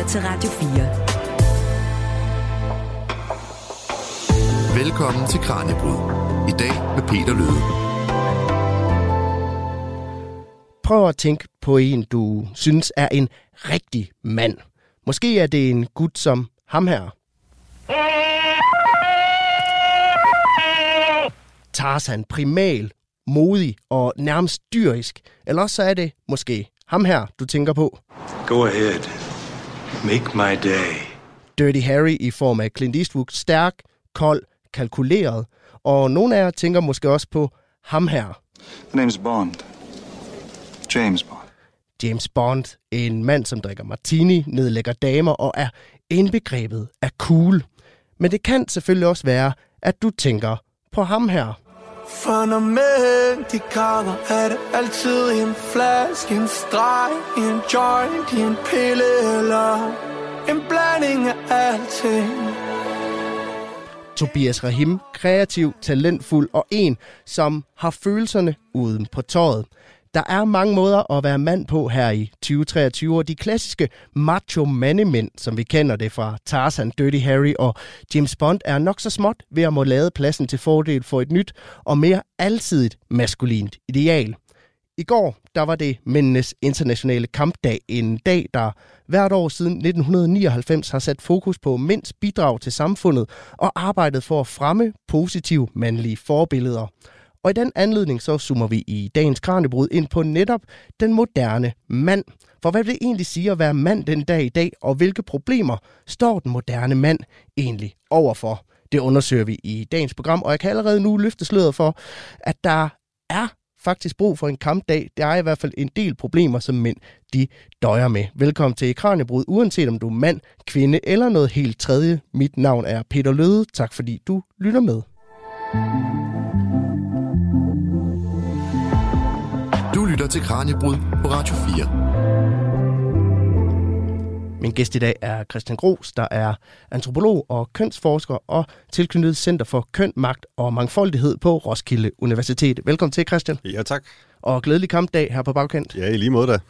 lytter til Radio 4. Velkommen til Kranjebrud. I dag med Peter Løde. Prøv at tænke på en, du synes er en rigtig mand. Måske er det en gut som ham her. Tarzan, primal, modig og nærmest dyrisk. Eller også så er det måske ham her, du tænker på. Go ahead. Make my day. Dirty Harry i form af Clint Eastwood. Stærk, kold, kalkuleret. Og nogle af jer tænker måske også på ham her. The name's Bond. James Bond. James Bond, en mand, som drikker martini, nedlægger damer og er indbegrebet af cool. Men det kan selvfølgelig også være, at du tænker på ham her. For når mænd de kommer, er det altid en flaske, en streg, en joint, en pille eller en blanding af alting. Tobias Rahim, kreativ, talentfuld og en, som har følelserne uden på tøjet. Der er mange måder at være mand på her i 2023, og de klassiske macho mandemænd, som vi kender det fra Tarzan, Dirty Harry og James Bond, er nok så småt ved at må lade pladsen til fordel for et nyt og mere alsidigt maskulint ideal. I går, der var det mændenes internationale kampdag, en dag, der hvert år siden 1999 har sat fokus på mænds bidrag til samfundet og arbejdet for at fremme positive mandlige forbilleder. Og i den anledning så zoomer vi i dagens Kranjebrud ind på netop den moderne mand. For hvad vil det egentlig sige at være mand den dag i dag, og hvilke problemer står den moderne mand egentlig overfor? Det undersøger vi i dagens program, og jeg kan allerede nu løfte sløret for, at der er faktisk brug for en kampdag. Der er i hvert fald en del problemer, som mænd de døjer med. Velkommen til Kranjebrud, uanset om du er mand, kvinde eller noget helt tredje. Mit navn er Peter Løde. Tak fordi du lytter med. Lytter til Kranjebrud på Radio 4. Min gæst i dag er Christian Gros, der er antropolog og kønsforsker og tilknyttet Center for Køn, Magt og Mangfoldighed på Roskilde Universitet. Velkommen til, Christian. Ja, tak. Og glædelig kampdag her på Bagkant. Ja, i lige måde da. Det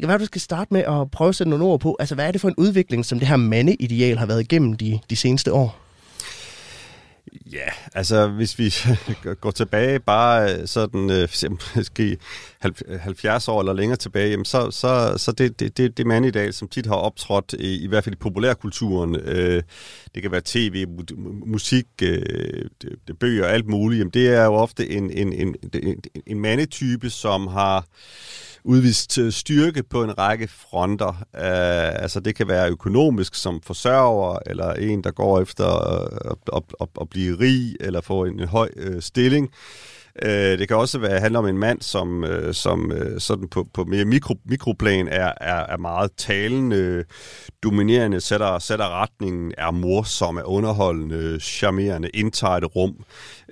kan være, at du skal starte med at prøve at sætte nogle ord på. Altså, hvad er det for en udvikling, som det her mandeideal har været igennem de, de seneste år? Ja, altså hvis vi går tilbage bare øh, sådan øh, måske 70 år eller længere tilbage, jamen, så, så, så det, det, det, det dag som tit har optrådt i, i hvert fald i populærkulturen, øh, det kan være tv, musik, øh, det, bøger og alt muligt, jamen, det er jo ofte en, en, en, en, en mandetype, som har udvist øh, styrke på en række fronter. Uh, altså det kan være økonomisk som forsørger, eller en, der går efter øh, at, at, at, at blive rig, eller få en høj uh, stilling. Uh, det kan også være, handle om en mand, som, uh, som uh, sådan på, på mere mikro, mikroplan er, er, er meget talende, dominerende, sætter, sætter retningen, er morsom, er underholdende, charmerende, indtager et rum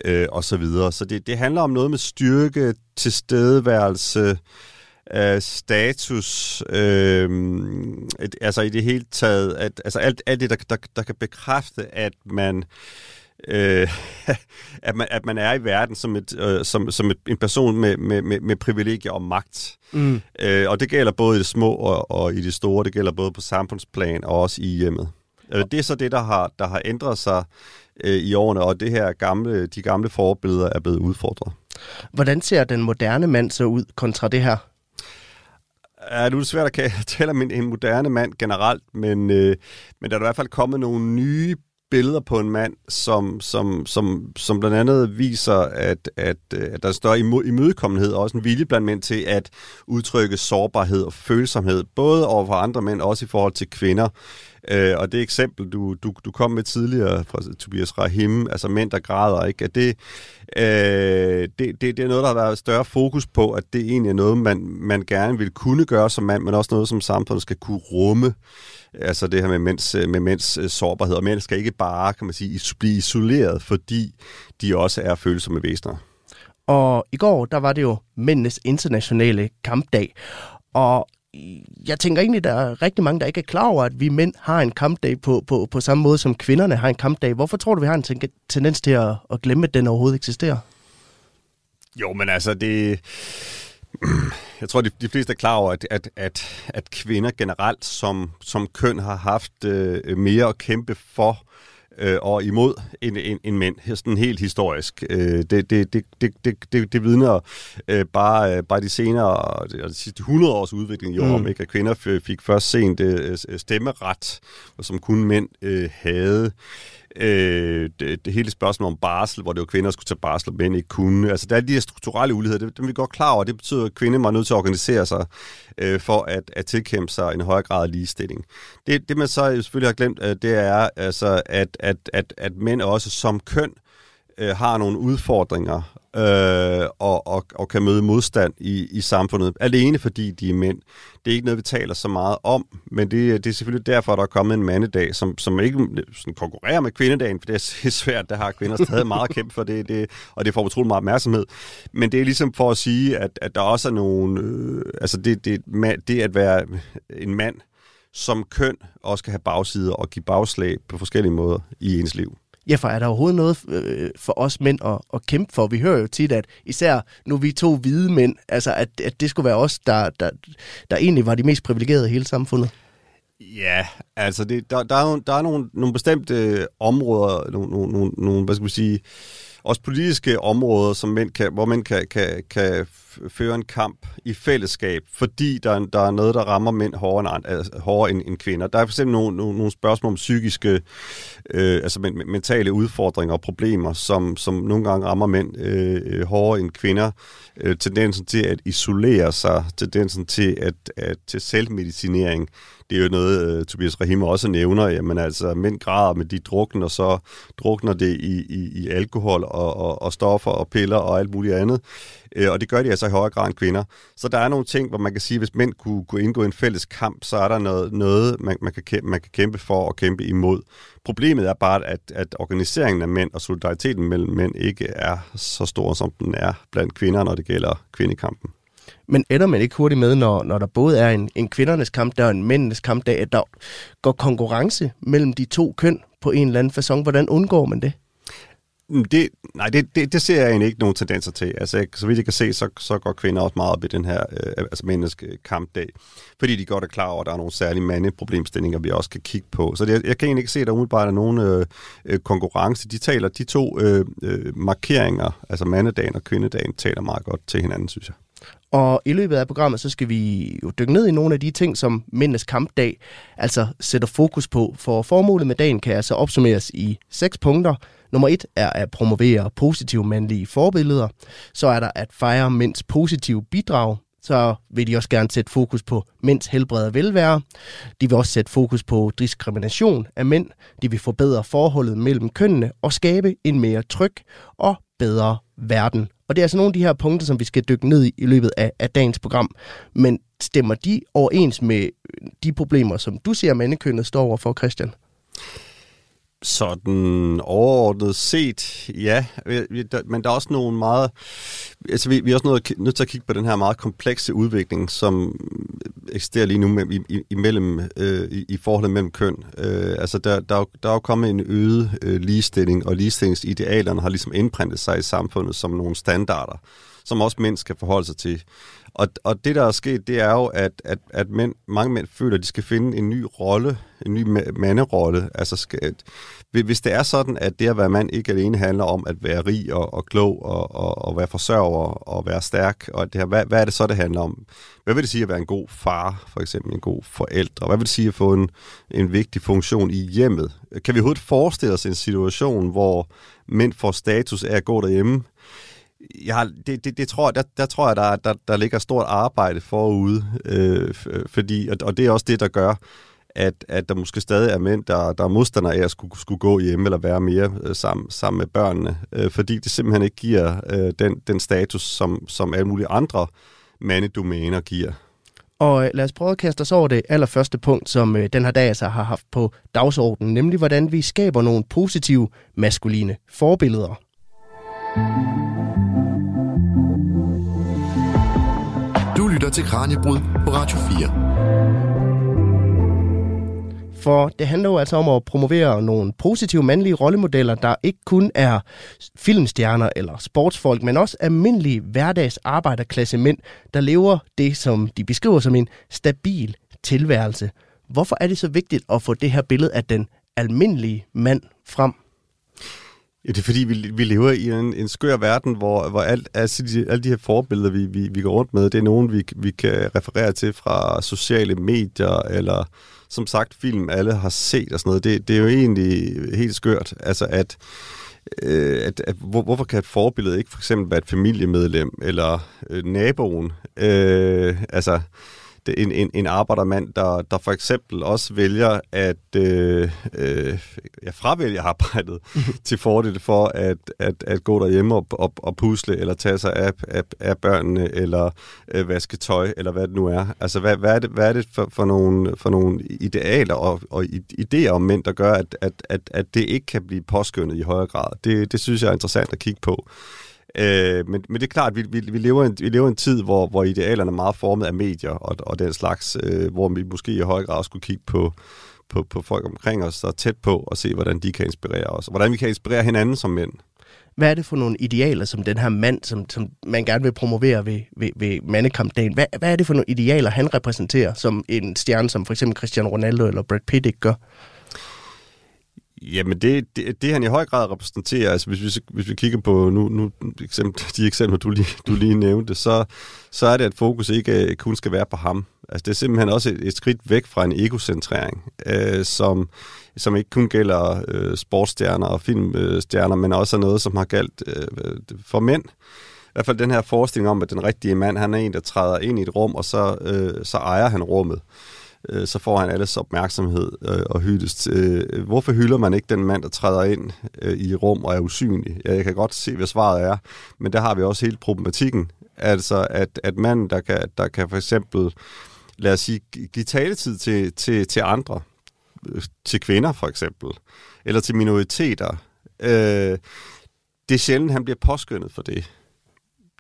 uh, osv. Så, videre. så det, det handler om noget med styrke, tilstedeværelse, øh, status, øh, et, altså i det hele taget, at, altså alt, alt det, der, der, der kan bekræfte, at man, øh, at, man, at man er i verden som, et, øh, som, som et, en person med, med, med, med privilegier og magt. Mm. Øh, og det gælder både i det små og, og i det store, det gælder både på samfundsplan og også i hjemmet. Øh, det er så det, der har, der har ændret sig øh, i årene, og det her gamle, de gamle forbilleder er blevet udfordret. Hvordan ser den moderne mand så ud kontra det her? Ja, nu er det svært at tale om en, en moderne mand generelt, men, øh, men der er i hvert fald kommet nogle nye billeder på en mand, som, som, som, som blandt andet viser, at, at, øh, at der er større imødekommenhed og også en vilje blandt mænd til at udtrykke sårbarhed og følsomhed, både over for andre mænd, også i forhold til kvinder. Øh, og det eksempel, du, du, du kom med tidligere fra Tobias Rahim, altså mænd, der græder, ikke? At det, øh, det, det, det er noget, der har været større fokus på, at det egentlig er noget, man, man gerne vil kunne gøre som mand, men også noget, som samfundet skal kunne rumme. Altså det her med mænds, med mænds øh, sårbarhed. Og mænd skal ikke bare, kan man sige, blive isoleret, fordi de også er følsomme væsener. Og i går, der var det jo mændenes internationale kampdag. Og jeg tænker egentlig, der er rigtig mange, der ikke er klar over, at vi mænd har en kampdag på, på, på samme måde, som kvinderne har en kampdag. Hvorfor tror du, vi har en tendens til at, at glemme, at den overhovedet eksisterer? Jo, men altså, det Jeg tror, de, de fleste er klar over, at, at, at, at kvinder generelt som, som køn har haft øh, mere at kæmpe for øh, og imod en, en, en mænd, sådan helt historisk. Øh, det, det, det, det, det, det, vidner øh, bare, øh, bare de senere, de sidste 100 års udvikling i år, mm. ikke? at kvinder fik først sent øh, stemmeret, som kun mænd øh, havde øh, det, det hele spørgsmål om barsel, hvor det var kvinder, der skulle tage barsel, og mænd ikke kunne. Altså, der er de her strukturelle uligheder, det, dem er vi godt klar over. Det betyder, at kvinder var nødt til at organisere sig øh, for at, at tilkæmpe sig en højere grad af ligestilling. Det, det man så selvfølgelig har glemt, øh, det er, altså, at, at, at, at mænd også som køn øh, Øh, har nogle udfordringer øh, og, og, og kan møde modstand i, i samfundet, alene fordi de er mænd. Det er ikke noget, vi taler så meget om, men det, det er selvfølgelig derfor, at der er kommet en mandedag, som, som ikke sådan konkurrerer med kvindedagen, for det er svært, der har kvinder stadig meget kæmpe for det, det, og det får utrolig meget opmærksomhed. Men det er ligesom for at sige, at, at der også er nogle... Øh, altså det, det, det at være en mand som køn også kan have bagsider og give bagslag på forskellige måder i ens liv. Ja, for er der overhovedet noget øh, for os mænd at, at kæmpe for? Vi hører jo tit, at især nu vi to hvide mænd, altså at, at det skulle være os, der, der, der egentlig var de mest privilegerede i hele samfundet. Ja, altså det, der, der er, jo, der er nogle, nogle bestemte øh, områder, nogle, nogle, nogle, hvad skal man sige, også politiske områder, som mænd kan, hvor man kan, kan, kan føre en kamp i fællesskab, fordi der, der er noget, der rammer mænd hårdere end, altså, hårdere end, end kvinder. Der er for eksempel nogle, nogle, nogle spørgsmål om psykiske, øh, altså men, mentale udfordringer og problemer, som, som nogle gange rammer mænd øh, hårdere end kvinder. Øh, tendensen til at isolere sig, tendensen til, at, at, til selvmedicinering, det er jo noget, uh, Tobias Rahim også nævner, jamen altså, mænd græder med de drukner, og så drukner det i, i, i alkohol og, og, og stoffer og piller og alt muligt andet. Uh, og det gør de altså i højere grad end kvinder. Så der er nogle ting, hvor man kan sige, at hvis mænd kunne, kunne indgå en fælles kamp, så er der noget, noget man, man, kan kæmpe, man kan kæmpe for og kæmpe imod. Problemet er bare, at, at organiseringen af mænd og solidariteten mellem mænd ikke er så stor, som den er blandt kvinder, når det gælder kvindekampen. Men ender man ikke hurtigt med, når, når der både er en, en kvindernes kampdag og en mændenes kampdag, at der går konkurrence mellem de to køn på en eller anden façon? Hvordan undgår man det? Mm, det, nej, det, det, det ser jeg egentlig ikke nogen tendenser til. Altså, så vidt jeg kan se, så, så går kvinder også meget op i den her øh, altså mændenes øh, kampdag, fordi de godt er klar over, at der er nogle særlige mandeproblemstillinger, vi også kan kigge på. Så det, jeg kan egentlig ikke se, at der umiddelbart er nogen øh, øh, konkurrence. De taler, de to øh, øh, markeringer, altså mandedagen og kvindedagen, taler meget godt til hinanden, synes jeg. Og i løbet af programmet, så skal vi jo dykke ned i nogle af de ting, som Mændenes Kampdag altså sætter fokus på. For formålet med dagen kan altså opsummeres i seks punkter. Nummer et er at promovere positive mandlige forbilleder. Så er der at fejre mænds positive bidrag. Så vil de også gerne sætte fokus på mænds helbred og velvære. De vil også sætte fokus på diskrimination af mænd. De vil forbedre forholdet mellem kønnene og skabe en mere tryg og bedre verden og det er altså nogle af de her punkter, som vi skal dykke ned i i løbet af, af dagens program. Men stemmer de overens med de problemer, som du ser, mandekønnet står over for, Christian? Sådan overordnet set, ja. Men der er også nogle meget... Altså, vi, vi er også nødt, nødt til at kigge på den her meget komplekse udvikling, som eksisterer lige nu i, i, imellem, øh, i, i forholdet mellem køn. Øh, altså, der, der, der er jo kommet en øget øh, ligestilling, og ligestillingsidealerne har ligesom indprintet sig i samfundet som nogle standarder, som også mænd skal forholde sig til. Og, og det, der er sket, det er jo, at, at, at mænd, mange mænd føler, at de skal finde en ny rolle, en ny manderolle. Altså, skal, hvis det er sådan, at det at være mand ikke alene handler om at være rig og, og klog og, og, og være forsørger og være stærk, og det her, hvad, hvad er det så, det handler om? Hvad vil det sige at være en god far, for eksempel en god forældre? Hvad vil det sige at få en, en vigtig funktion i hjemmet? Kan vi overhovedet forestille os en situation, hvor mænd får status af at gå derhjemme, jeg har, det, det, det tror, der, der tror jeg, der, der, der ligger stort arbejde forude, øh, fordi, og, og det er også det, der gør, at, at der måske stadig er mænd, der, der er modstandere af at skulle, skulle gå hjem eller være mere øh, sammen, sammen med børnene, øh, fordi det simpelthen ikke giver øh, den, den status, som, som alle mulige andre mandedomæner giver. Og øh, lad os prøve at kaste os over det allerførste punkt, som øh, den her dag altså har haft på dagsordenen, nemlig hvordan vi skaber nogle positive maskuline forbilleder. Du lytter til Kranjebrud på Radio 4. For det handler jo altså om at promovere nogle positive mandlige rollemodeller, der ikke kun er filmstjerner eller sportsfolk, men også almindelige hverdags mænd, der lever det, som de beskriver som en stabil tilværelse. Hvorfor er det så vigtigt at få det her billede af den almindelige mand frem? Ja, det er fordi, vi, vi lever i en, en skør verden, hvor, hvor alt, altså de, alle de her forbilleder, vi, vi, vi går rundt med, det er nogen, vi, vi kan referere til fra sociale medier, eller som sagt film, alle har set og sådan noget. Det, det er jo egentlig helt skørt, altså at, øh, at, at hvor, hvorfor kan et forbillede ikke for eksempel være et familiemedlem, eller øh, naboen? Øh, altså en, en, en arbejdermand, der, der for eksempel også vælger at øh, øh, ja, fravælge arbejdet til fordel for at, at, at gå derhjemme og, og, og pusle, eller tage sig af, af, af børnene, eller øh, vaske tøj, eller hvad det nu er. Altså, hvad, hvad er det, hvad er det for, for, nogle, for nogle idealer og, og idéer om mænd, der gør, at, at, at, at det ikke kan blive påskyndet i højere grad? Det, det synes jeg er interessant at kigge på. Øh, men, men det er klart, at vi, vi, vi, lever en, vi lever en tid, hvor, hvor idealerne er meget formet af medier og, og den slags, øh, hvor vi måske i høj grad skulle kigge på, på, på folk omkring os, der er tæt på, og se, hvordan de kan inspirere os, og hvordan vi kan inspirere hinanden som mænd. Hvad er det for nogle idealer, som den her mand, som, som man gerne vil promovere ved, ved, ved mandekampdagen, hvad, hvad er det for nogle idealer, han repræsenterer, som en stjerne som for eksempel Cristiano Ronaldo eller Brad Pitt ikke gør? Jamen, det, det, det han i høj grad repræsenterer, altså hvis vi, hvis vi kigger på nu, nu eksempel, de eksempler, du lige, du lige nævnte, så, så er det, at fokus ikke øh, kun skal være på ham. Altså, det er simpelthen også et, et skridt væk fra en egocentrering, øh, som, som ikke kun gælder øh, sportsstjerner og filmstjerner, men også er noget, som har galt øh, for mænd. I hvert fald den her forestilling om, at den rigtige mand, han er en, der træder ind i et rum, og så, øh, så ejer han rummet øh, Øh, så får han alles opmærksomhed øh, og hyldes. Øh, hvorfor hylder man ikke den mand, der træder ind øh, i rum og er usynlig? Ja, jeg kan godt se, hvad svaret er, men der har vi også hele problematikken. Altså, at, at manden, der kan, der kan for eksempel, lad os sige, give taletid til, til, til andre, øh, til kvinder for eksempel, eller til minoriteter, øh, det er sjældent, han bliver påskyndet for det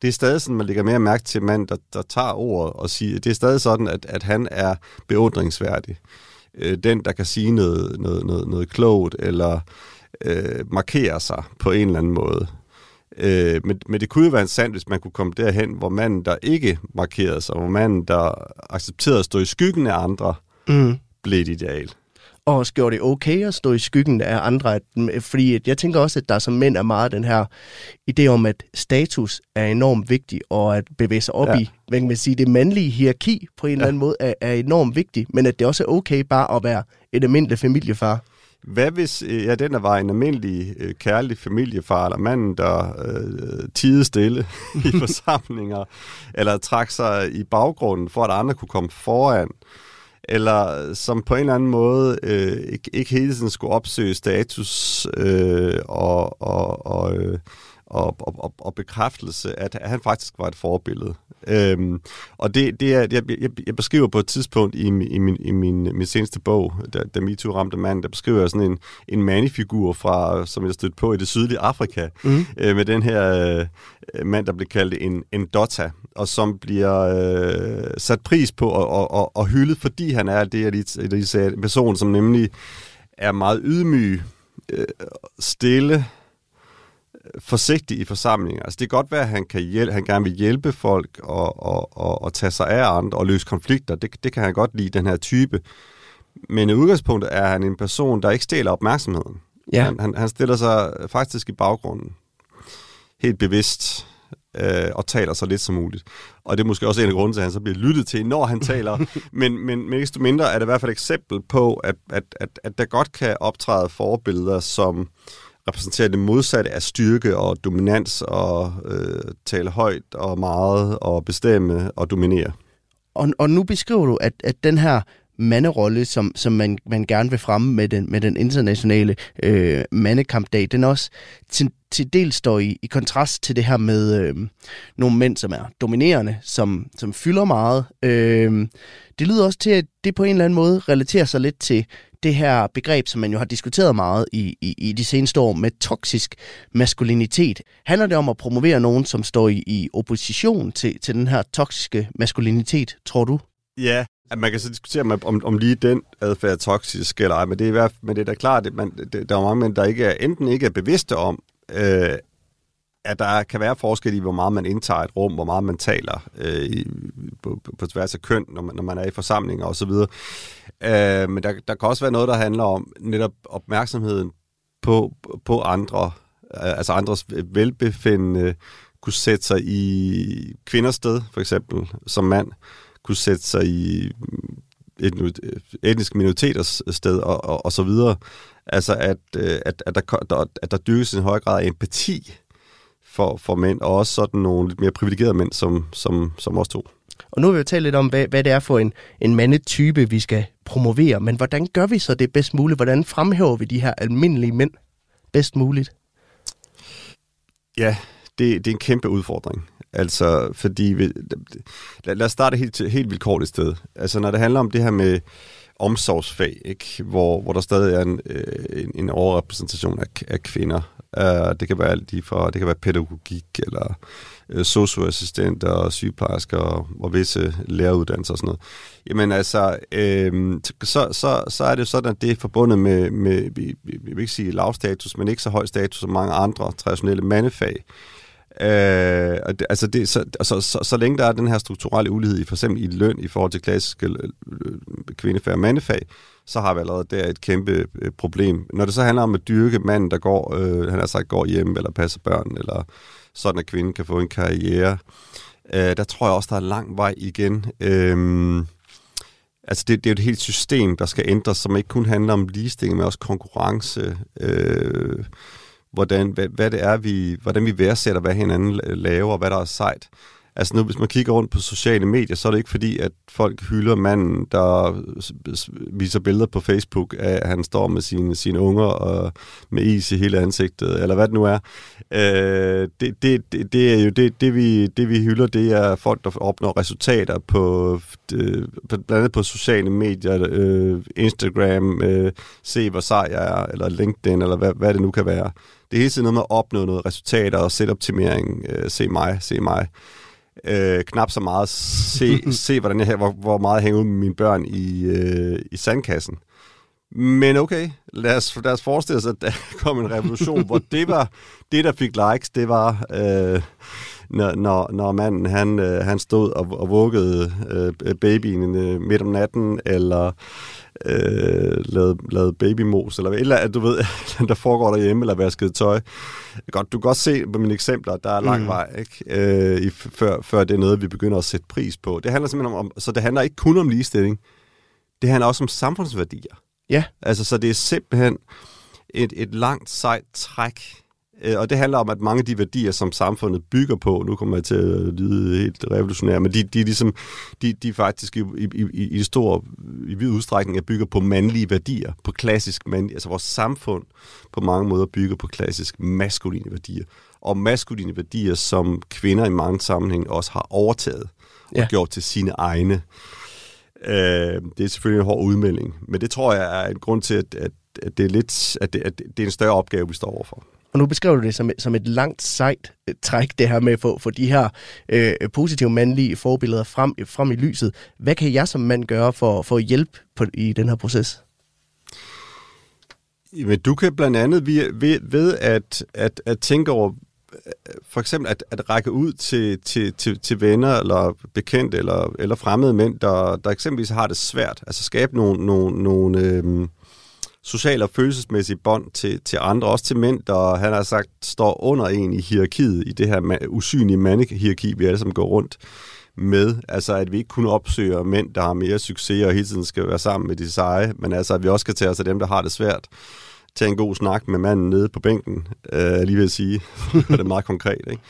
det er stadig sådan, man lægger mere mærke til mand, der, der tager ordet og siger, det er stadig sådan, at, at han er beundringsværdig. Øh, den, der kan sige noget, noget, noget, noget klogt, eller øh, markere sig på en eller anden måde. Øh, men, men det kunne jo være en sand, hvis man kunne komme derhen, hvor manden, der ikke markerede sig, hvor manden, der accepterede at stå i skyggen af andre, mm. blev et ideal og også gjorde det okay at stå i skyggen af andre. At, fordi jeg tænker også, at der som mænd er meget den her idé om, at status er enormt vigtig, og at bevæge sig op ja. i, hvad kan man sige, det mandlige hierarki på en ja. eller anden måde er, er enormt vigtigt, men at det også er okay bare at være et almindeligt familiefar. Hvad hvis øh, ja, den der var en almindelig øh, kærlig familiefar, eller manden, der øh, tide stille i forsamlinger, eller trak sig i baggrunden, for at andre kunne komme foran, eller som på en eller anden måde øh, ikke, ikke hele tiden skulle opsøge status øh, og, og, og, øh, og, og, og bekræftelse, at han faktisk var et forbillede. Øhm, og det, det er, jeg, jeg, jeg beskriver på et tidspunkt i, i, min, i min, min seneste bog, da, da MeToo ramte mand, der beskriver jeg sådan en, en manifigur fra, som jeg stødte på i det sydlige Afrika, mm. øh, med den her øh, mand, der bliver kaldt en, en Dota, og som bliver øh, sat pris på og, og, og, og hyldet, fordi han er det, jeg lige, lige sagde, en person, som nemlig er meget ydmyg, øh, stille, forsigtig i forsamlinger. Altså det kan godt være, at han, kan hjælpe, han gerne vil hjælpe folk og, og, og, og tage sig af andre og løse konflikter. Det, det kan han godt lide, den her type. Men i udgangspunktet er han en person, der ikke stjæler opmærksomheden. Ja. Han, han, han stiller sig faktisk i baggrunden. Helt bevidst øh, og taler så lidt som muligt. Og det er måske også en af grunden til, at han så bliver lyttet til, når han taler. men, men, men ikke mindre er det i hvert fald et eksempel på, at, at, at, at der godt kan optræde forbilleder, som repræsenterer det modsatte af styrke og dominans og øh, tale højt og meget og bestemme og dominere. Og, og nu beskriver du, at, at den her manderolle, som, som man, man gerne vil fremme med den, med den internationale øh, mandekampdag, den også til, til del står i, i kontrast til det her med øh, nogle mænd, som er dominerende, som, som fylder meget. Øh, det lyder også til, at det på en eller anden måde relaterer sig lidt til det her begreb, som man jo har diskuteret meget i, i, i de seneste år med toksisk maskulinitet. Handler det om at promovere nogen, som står i, i opposition til, til den her toksiske maskulinitet, tror du? Ja, at man kan så diskutere, om, om lige den adfærd er toksisk eller ej, men det er, i hvert, men det er da klart, at man, det, der er mange mænd, der ikke er, enten ikke er bevidste om, øh, at der kan være forskel i, hvor meget man indtager et rum, hvor meget man taler øh, i, på, på tværs af køn, når man, når man er i forsamlinger osv. Øh, men der, der kan også være noget, der handler om netop opmærksomheden på, på andre, øh, altså andres velbefindende, kunne sætte sig i kvinders sted, for eksempel, som mand, kunne sætte sig i et, etniske minoriteters sted og, og, og så videre. Altså at, øh, at, at, der, at der dyrkes en høj grad af empati for, for mænd, og også sådan nogle lidt mere privilegerede mænd som, som, som os to. Og nu har vi jo talt lidt om, hvad, hvad det er for en, en mandetype, vi skal promovere, men hvordan gør vi så det bedst muligt? Hvordan fremhæver vi de her almindelige mænd bedst muligt? Ja, det, det er en kæmpe udfordring. Altså, fordi... Vi, lad, lad os starte helt, helt vilkårligt sted. Altså, når det handler om det her med omsorgsfag, ikke? Hvor, hvor der stadig er en, øh, en, en overrepræsentation af, af kvinder. Uh, det kan være alt lige fra, det kan være pædagogik, eller uh, socioassistenter, og sygeplejersker, og, og visse læreruddannelser og sådan noget. Jamen altså, øh, så, så, så er det sådan, at det er forbundet med, med vi, vi, vil ikke sige lav status, men ikke så høj status som mange andre traditionelle mandefag. Øh, Øh, altså det, så, så, så, så længe der er den her strukturelle ulighed, i for eksempel i løn i forhold til klassiske øh, øh, kvindefag og mandefag, så har vi allerede der et kæmpe øh, problem. Når det så handler om at dyrke manden, der går, øh, han har sagt, går hjem eller passer børn, eller sådan at kvinden kan få en karriere, øh, der tror jeg også, der er lang vej igen. Øh, altså det, det er jo et helt system, der skal ændres, som ikke kun handler om ligestilling, men også konkurrence. Øh, hvordan, hvad, hvad det er, vi, hvordan vi værdsætter, hvad hinanden laver, og hvad der er sejt. Altså nu, hvis man kigger rundt på sociale medier, så er det ikke fordi, at folk hylder manden, der viser billeder på Facebook af, at han står med sine, sine unger og med is i hele ansigtet, eller hvad det nu er. Øh, det, det, det, det er jo det, det, vi, det, vi hylder, det er folk, der opnår resultater på øh, blandt andet på sociale medier, øh, Instagram, øh, se hvor sej jeg er, eller LinkedIn, eller hvad, hvad det nu kan være. Det er hele tiden noget med at opnå noget resultater og sætte optimering. Øh, se mig, se mig. Øh, knap så meget se, se hvordan jeg, hvor, hvor meget jeg hænger ud med mine børn i, øh, i sandkassen. Men okay, lad os, lad os forestille os, at der kom en revolution, hvor det var det, der fik likes, det var, øh, når, når, når manden han, øh, han stod og, og vuggede øh, babyen øh, midt om natten, eller øh, lavet, lavet babymos, eller eller du ved, der foregår derhjemme, eller vasket tøj. Godt, du kan godt se på mine eksempler, der er lang mm. vej, ikke? Øh, i, før, før det er noget, vi begynder at sætte pris på. Det handler simpelthen om, så det handler ikke kun om ligestilling, det handler også om samfundsværdier. Ja. Altså, så det er simpelthen et, et langt, sejt træk og det handler om, at mange af de værdier, som samfundet bygger på, nu kommer jeg til at lyde helt revolutionær, men de, de, ligesom, de, de faktisk i, i, i, i stor, i vid udstrækning er bygger på mandlige værdier, på klassisk mandlige, altså vores samfund på mange måder bygger på klassisk maskuline værdier. Og maskuline værdier, som kvinder i mange sammenhæng også har overtaget og ja. gjort til sine egne. Øh, det er selvfølgelig en hård udmelding, men det tror jeg er en grund til, at, at, at det er lidt, at det, at det er en større opgave, vi står overfor. Og nu beskriver du det som, som et langt sejt øh, træk, det her med at få, få de her øh, positive mandlige forbilleder frem, frem i lyset. Hvad kan jeg som mand gøre for, for at hjælpe på, i den her proces? Jamen, du kan blandt andet ved, ved, ved at, at, at tænke over, for eksempel at, at række ud til, til, til, til venner eller bekendte eller, eller fremmede mænd, der, der eksempelvis har det svært. Altså skabe nogle, nogle, nogle, øh, sociale og følelsesmæssige bånd til, til andre, også til mænd, der han har sagt står under en i hierarkiet, i det her usynlige mandehierarki, vi alle sammen går rundt med. Altså, at vi ikke kun opsøger mænd, der har mere succes og hele tiden skal være sammen med de seje, men altså, at vi også skal tage os af dem, der har det svært. Tage en god snak med manden nede på bænken, øh, lige ved at sige. det er meget konkret, ikke?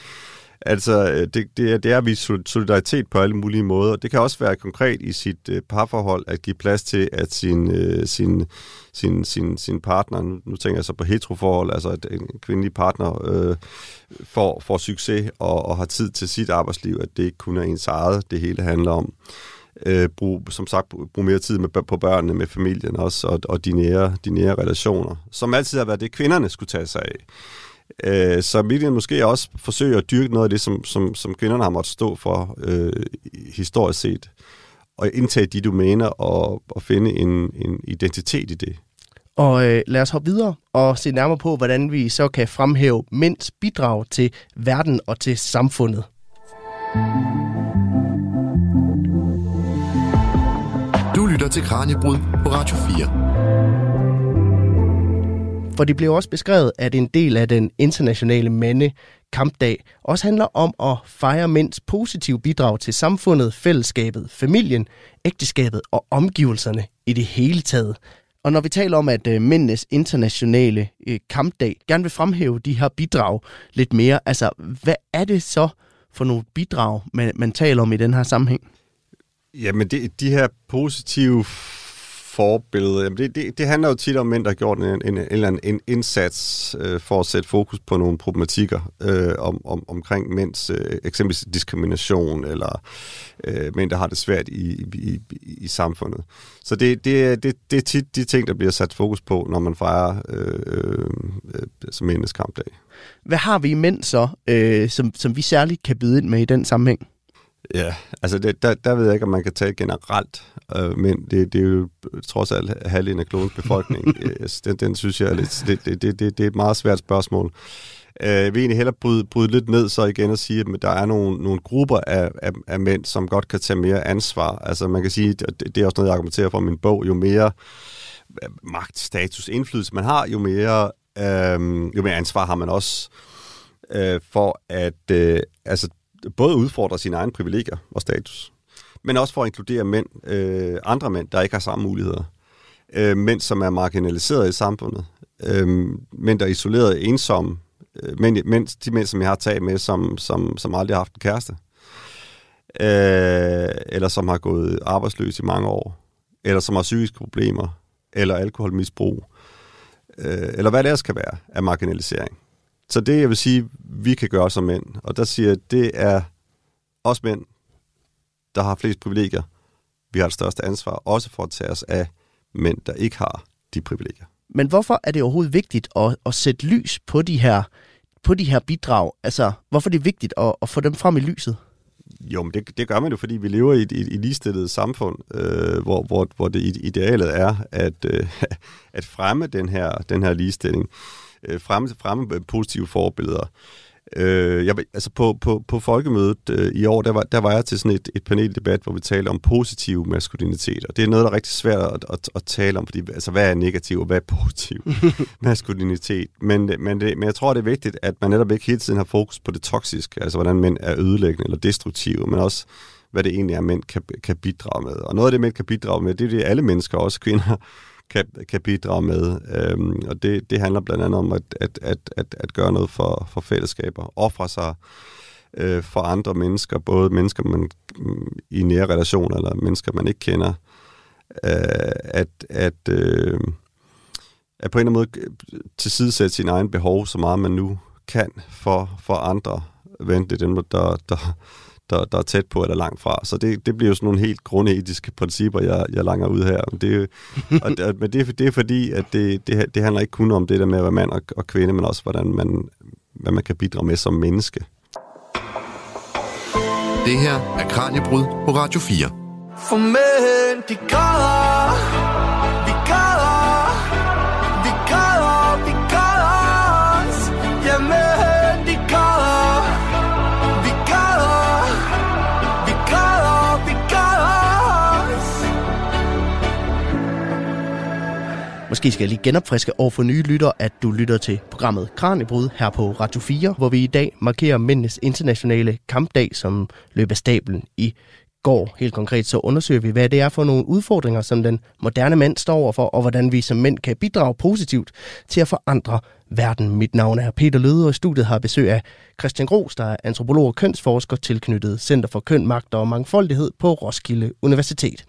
Altså, øh, det, det, er, det er at vise solidaritet på alle mulige måder. Det kan også være konkret i sit øh, parforhold at give plads til, at sin, øh, sin, sin, sin, sin partner, nu, nu tænker jeg så på heteroforhold, altså at en kvindelig partner øh, får, får succes og, og har tid til sit arbejdsliv, at det ikke kun er ens eget, det hele handler om. Øh, brug, som sagt, brug mere tid med, på børnene, med familien også, og, og de, nære, de nære relationer, som altid har været det, kvinderne skulle tage sig af. Øh, så Midian måske også forsøger at dyrke noget af det, som, som, som kvinderne har måttet stå for øh, historisk set. at indtage de domæner og, og finde en, en identitet i det. Og øh, lad os hoppe videre og se nærmere på, hvordan vi så kan fremhæve mænds bidrag til verden og til samfundet. Du lytter til Kranjebrud på Radio 4. For det blev også beskrevet, at en del af den internationale mande kampdag også handler om at fejre mænds positive bidrag til samfundet, fællesskabet, familien, ægteskabet og omgivelserne i det hele taget. Og når vi taler om, at øh, mændenes internationale øh, kampdag gerne vil fremhæve de her bidrag lidt mere, altså hvad er det så for nogle bidrag, man, man taler om i den her sammenhæng? Jamen, det, de her positive forbillede, jamen det, det, det handler jo tit om mænd, der har gjort en, en, en eller anden en indsats øh, for at sætte fokus på nogle problematikker øh, om, om, omkring mænds øh, eksempelvis diskrimination, eller øh, mænd, der har det svært i, i, i, i samfundet. Så det, det, det, det er tit de ting, der bliver sat fokus på, når man fejrer øh, øh, som mændenes kampdag. Hvad har vi i mænd så, øh, som, som vi særligt kan byde ind med i den sammenhæng? Ja, altså det, der, der ved jeg ikke, om man kan tale generelt, øh, men det, det er jo trods alt halvdelen af klodens befolkning. den, den synes jeg er lidt, det, det, det, det, er et meget svært spørgsmål. Øh, jeg vil egentlig hellere bryde, bryde lidt ned så igen og sige, at der er nogle, nogle grupper af, af, af mænd, som godt kan tage mere ansvar. Altså man kan sige, det, det er også noget, jeg argumenterer for i min bog, jo mere øh, magt, status, indflydelse man har, jo mere, øh, jo mere ansvar har man også øh, for at øh, altså, både udfordre sine egne privilegier og status, men også for at inkludere mænd, øh, andre mænd, der ikke har samme muligheder. Øh, mænd, som er marginaliseret i samfundet. Øh, mænd, der er isoleret, ensomme. Øh, mænd, mænd, de mænd, som jeg har taget med, som, som, som aldrig har haft en kæreste. Øh, eller som har gået arbejdsløs i mange år. Eller som har psykiske problemer. Eller alkoholmisbrug. Øh, eller hvad det ellers kan være af marginalisering. Så det, jeg vil sige, vi kan gøre som mænd, og der siger jeg, det er os mænd, der har flest privilegier. Vi har det største ansvar, også for at tage os af mænd, der ikke har de privilegier. Men hvorfor er det overhovedet vigtigt at, at sætte lys på de her på de her bidrag? Altså, hvorfor er det vigtigt at, at få dem frem i lyset? Jo, men det, det gør man jo, fordi vi lever i et, et, et ligestillet samfund, øh, hvor, hvor, hvor det idealet er at, øh, at fremme den her, den her ligestilling øh, fremme, fremme positive forbilleder. Øh, jeg, altså på, på, på folkemødet øh, i år, der var, der var jeg til sådan et, et paneldebat, hvor vi talte om positiv maskulinitet, og det er noget, der er rigtig svært at, at, at tale om, fordi altså, hvad er negativ, og hvad er positiv maskulinitet? Men, men, det, men jeg tror, det er vigtigt, at man netop ikke hele tiden har fokus på det toksiske, altså hvordan mænd er ødelæggende eller destruktive, men også hvad det egentlig er, mænd kan, kan bidrage med. Og noget af det, mænd kan bidrage med, det er det, alle mennesker, også kvinder, kan, kan bidrage med. Øhm, og det, det handler blandt andet om at, at, at, at, at gøre noget for, for fællesskaber, ofre sig øh, for andre mennesker, både mennesker man, i nære relationer eller mennesker, man ikke kender. Øh, at, at, øh, at på en eller anden måde tilsidesætte sine egne behov så meget man nu kan for, for andre, vente det dem, der, der, der, der er tæt på eller langt fra. Så det, det bliver jo sådan nogle helt grundetiske principper, jeg, jeg langer ud her. Men det, og, men det, det er fordi, at det, det, det handler ikke kun om det der med at være mand og, og kvinde, men også hvordan man, hvad man kan bidrage med som menneske. Det her er Kranjebrud på Radio 4. For mænd, de græder, Måske skal jeg lige genopfriske over for nye lytter, at du lytter til programmet Kranjebrud her på Radio 4, hvor vi i dag markerer mændenes internationale kampdag, som løb af stablen i går. Helt konkret så undersøger vi, hvad det er for nogle udfordringer, som den moderne mand står overfor, og hvordan vi som mænd kan bidrage positivt til at forandre verden. Mit navn er Peter Løde, og i studiet har besøg af Christian Gros, der er antropolog og kønsforsker tilknyttet Center for Køn, Magt og Mangfoldighed på Roskilde Universitet.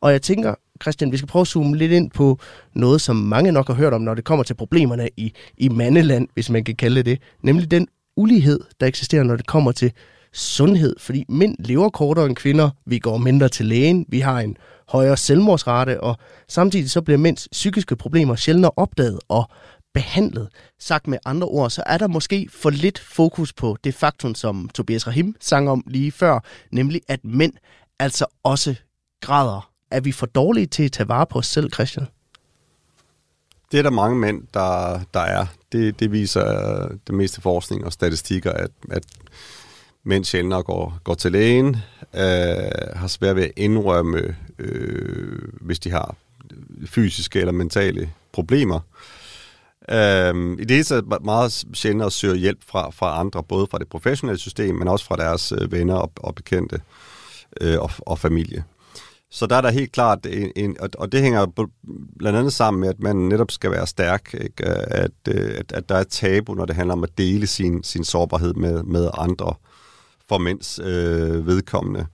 Og jeg tænker, Christian, vi skal prøve at zoome lidt ind på noget, som mange nok har hørt om, når det kommer til problemerne i, i mandeland, hvis man kan kalde det det, nemlig den ulighed, der eksisterer, når det kommer til sundhed, fordi mænd lever kortere end kvinder, vi går mindre til lægen, vi har en højere selvmordsrate, og samtidig så bliver mænds psykiske problemer sjældnere opdaget og behandlet. Sagt med andre ord, så er der måske for lidt fokus på det faktum, som Tobias Rahim sang om lige før, nemlig at mænd altså også græder er vi for dårlige til at tage vare på os selv, Christian? Det er der mange mænd, der, der er. Det, det viser øh, det meste forskning og statistikker, at, at mænd sjældnere går, går til lægen, øh, har svært ved at indrømme, øh, hvis de har fysiske eller mentale problemer. Øh, I det er meget sjældnere søger søge hjælp fra, fra andre, både fra det professionelle system, men også fra deres øh, venner og, og bekendte øh, og, og familie. Så der er der helt klart, en, en, og det hænger blandt andet sammen med, at man netop skal være stærk, ikke? At, øh, at, at der er tabu, når det handler om at dele sin, sin sårbarhed med, med andre for mænds øh, vedkommende.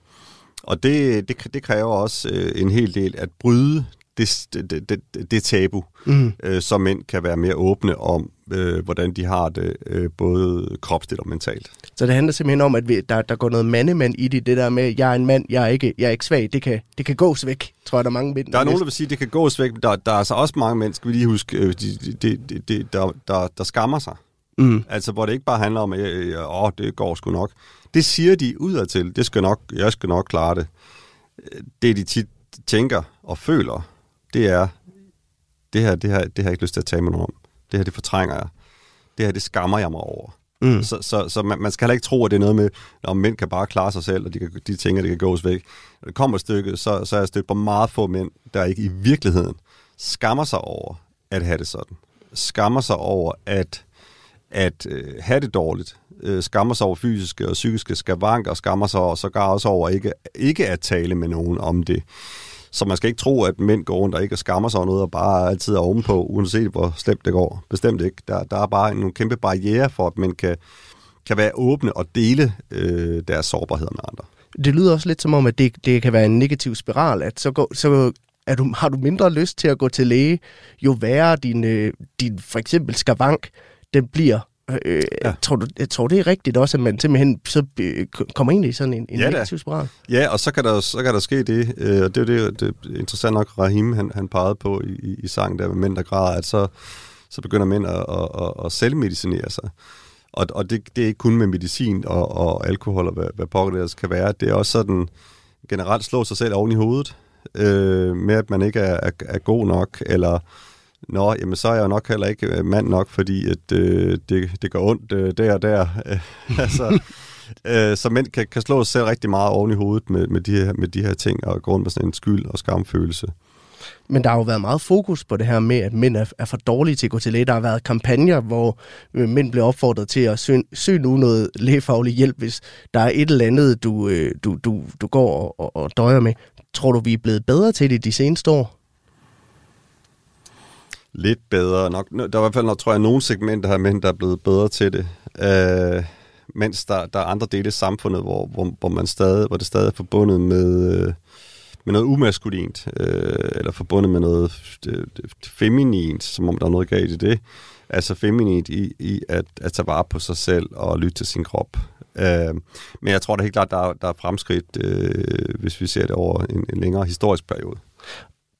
Og det, det, det kræver også øh, en hel del at bryde det, det, det, det tabu, mm. øh, så mænd kan være mere åbne om, øh, hvordan de har det, øh, både kropsligt og mentalt. Så det handler simpelthen om, at vi, der, der går noget mandemand i det, det der med, jeg er en mand, jeg er ikke, jeg er ikke svag, det kan, det kan gås væk, tror jeg, der er mange mænd. Der er nogen, der vil sige, det kan gås væk, der, der er altså også mange mænd, skal vi lige huske, øh, de, de, de, de, der, der, der skammer sig. Mm. Altså, hvor det ikke bare handler om, at åh, det går sgu nok. Det siger de udadtil, det skal nok, jeg skal nok klare det. Det, de tit tænker og føler, det er, det her, det her, det har jeg ikke lyst til at tage med nogen om. Det her, det fortrænger jeg. Det her, det skammer jeg mig over. Mm. Så, så, så man, man skal heller ikke tro, at det er noget med, at mænd kan bare klare sig selv, og de, kan, de tænker, at det kan gås væk. Når det kommer et stykke, så, så er jeg stødt på meget få mænd, der ikke i virkeligheden skammer sig over at have det sådan. Skammer sig over at, at øh, have det dårligt. Øh, skammer sig over fysiske og psykiske skavanker, skammer sig over, så også over ikke, ikke at tale med nogen om det. Så man skal ikke tro, at mænd går rundt og ikke skammer sig over noget, og bare altid er ovenpå, uanset hvor slemt det går. Bestemt ikke. Der, der er bare nogle kæmpe barriere for, at mænd kan, kan være åbne og dele øh, deres sårbarheder med andre. Det lyder også lidt som om, at det, det kan være en negativ spiral, at så, går, så er du, har du mindre lyst til at gå til læge, jo værre din, øh, din for eksempel skavank, den bliver, Øh, ja. tror du, jeg tror, det er rigtigt også, at man simpelthen så øh, kommer ind i sådan en, en ja, negativ spiral. Ja, og så kan der, så kan der ske det, øh, og det er det, det er interessant nok, Rahim han, han pegede på i, i, i sangen der med mænd, der græder, at så, så begynder mænd at, at, at, at selvmedicinere sig. Og, og det, det er ikke kun med medicin og, og alkohol og hvad, hvad pokker det kan være. Det er også sådan generelt slå sig selv oven i hovedet, øh, med at man ikke er, er, er god nok, eller Nå, jamen så er jeg jo nok heller ikke øh, mand nok, fordi at, øh, det, det går ondt øh, der og der. altså, øh, så mænd kan, kan slå sig selv rigtig meget oven i hovedet med, med, de her, med de her ting, og gå rundt med sådan en skyld og skamfølelse. Men der har jo været meget fokus på det her med, at mænd er, er for dårlige til at gå til læge. Der har været kampagner, hvor øh, mænd bliver opfordret til at søge, søge nu noget lægefaglig hjælp, hvis der er et eller andet, du, øh, du, du, du går og, og, og døjer med. Tror du, vi er blevet bedre til det de seneste år? Lidt bedre. Nok, der er i hvert fald, tror jeg, nogle segmenter her mænd, der er blevet bedre til det. Øh, mens der, der er andre dele af samfundet, hvor, hvor, hvor, man stadig, hvor det stadig er forbundet med, øh, med noget umaskulint, øh, eller forbundet med noget øh, feminint, som om der er noget galt i det. Altså feminint i, i at, at tage vare på sig selv og lytte til sin krop. Øh, men jeg tror da helt klart, der er, der er fremskridt, øh, hvis vi ser det over en, en længere historisk periode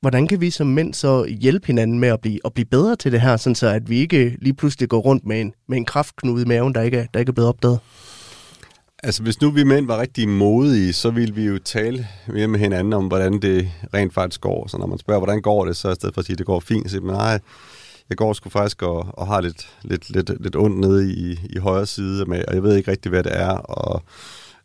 hvordan kan vi som mænd så hjælpe hinanden med at blive, at blive bedre til det her, sådan så at vi ikke lige pludselig går rundt med en, med en kraftknude i maven, der ikke, er, der ikke er blevet opdaget? Altså, hvis nu vi mænd var rigtig modige, så ville vi jo tale mere med hinanden om, hvordan det rent faktisk går. Så når man spørger, hvordan går det, så i stedet for at sige, at det går fint, så siger man, nej, jeg går sgu faktisk og, og har lidt, lidt, lidt, lidt ondt nede i, i højre side med, og jeg ved ikke rigtig, hvad det er, og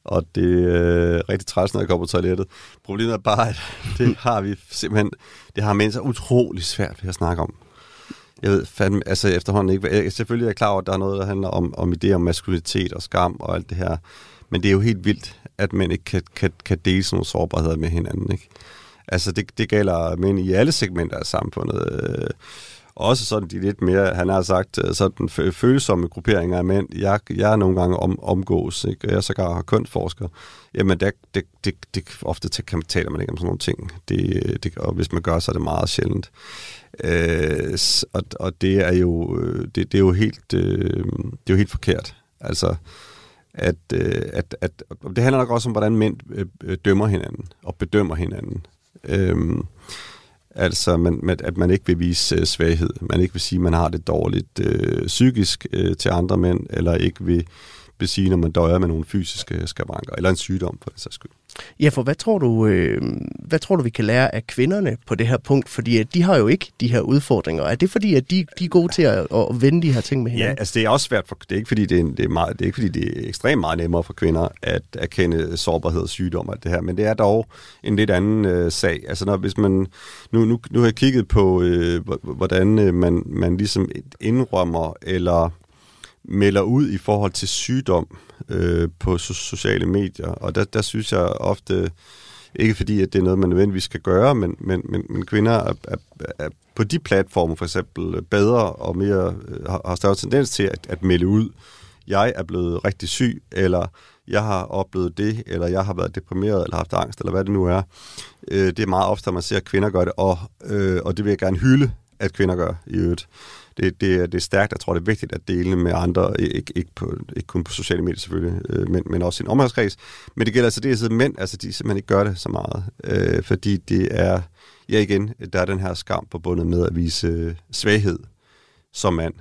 og det er øh, rigtig træls, når jeg går på toilettet. Problemet er bare, at det har vi simpelthen, det har mennesker utrolig svært ved at snakke om. Jeg ved fandme, altså efterhånden ikke, jeg, selvfølgelig er jeg klar over, at der er noget, der handler om, om idéer om maskulinitet og skam og alt det her, men det er jo helt vildt, at man ikke kan, kan, kan dele sådan nogle sårbarheder med hinanden, ikke? Altså, det, det gælder mænd i alle segmenter af samfundet. Øh, også sådan de lidt mere, han har sagt, øh, sådan følsomme grupperinger af mænd, jeg, jeg er nogle gange om, omgås, ikke? jeg sågar har kønsforsker, jamen det, det, det, det, ofte kan man taler man ikke om sådan nogle ting, det, det, og hvis man gør, så er det meget sjældent. Øh, og, og det er jo, øh, det, det er jo helt, øh, det er jo helt forkert. Altså, at, øh, at, at, det handler nok også om, hvordan mænd øh, dømmer hinanden og bedømmer hinanden. Øh, Altså, man, at man ikke vil vise øh, svaghed. Man ikke vil sige, at man har det dårligt øh, psykisk øh, til andre mænd, eller ikke vil, vil sige, når man døjer med nogle fysiske skavanker, eller en sygdom for den sags skyld. Ja, for hvad tror du, øh, hvad tror du, vi kan lære af kvinderne på det her punkt? Fordi at de har jo ikke de her udfordringer. Er det fordi, at de, de er gode til at, at vende de her ting med hinanden? Ja, altså det er også svært for, det er ikke fordi, det er, det er, meget, det er, ikke, fordi det er ekstremt meget nemmere for kvinder at erkende sårbarhed og sygdom og det her, men det er dog en lidt anden øh, sag. Altså når, hvis man, nu, nu, nu har jeg kigget på, øh, hvordan øh, man, man ligesom indrømmer eller melder ud i forhold til sygdom øh, på so- sociale medier. Og der, der synes jeg ofte, ikke fordi at det er noget, man nødvendigvis skal gøre, men, men, men, men kvinder er, er, er på de platforme for eksempel bedre og mere øh, har, større tendens til at, at melde ud, jeg er blevet rigtig syg, eller jeg har oplevet det, eller jeg har været deprimeret, eller haft angst, eller hvad det nu er. Øh, det er meget ofte, at man ser, at kvinder gør det, og, øh, og det vil jeg gerne hylde, at kvinder gør i øvrigt det, det, det er stærkt. Jeg tror, det er vigtigt at dele med andre, ikke, ikke, på, ikke kun på sociale medier selvfølgelig, øh, men, men også i en omgangskreds. Men det gælder altså det, at mænd, altså de simpelthen ikke gør det så meget, øh, fordi det er, ja igen, der er den her skam forbundet med at vise øh, svaghed som mand,